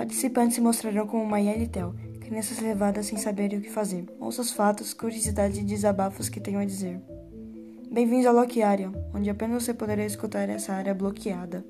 Participantes se mostrarão como uma e Tel, crianças levadas sem saber o que fazer. Ouça os fatos, curiosidades e desabafos que tenham a dizer. Bem-vindos ao Lock Area, onde apenas você poderá escutar essa área bloqueada.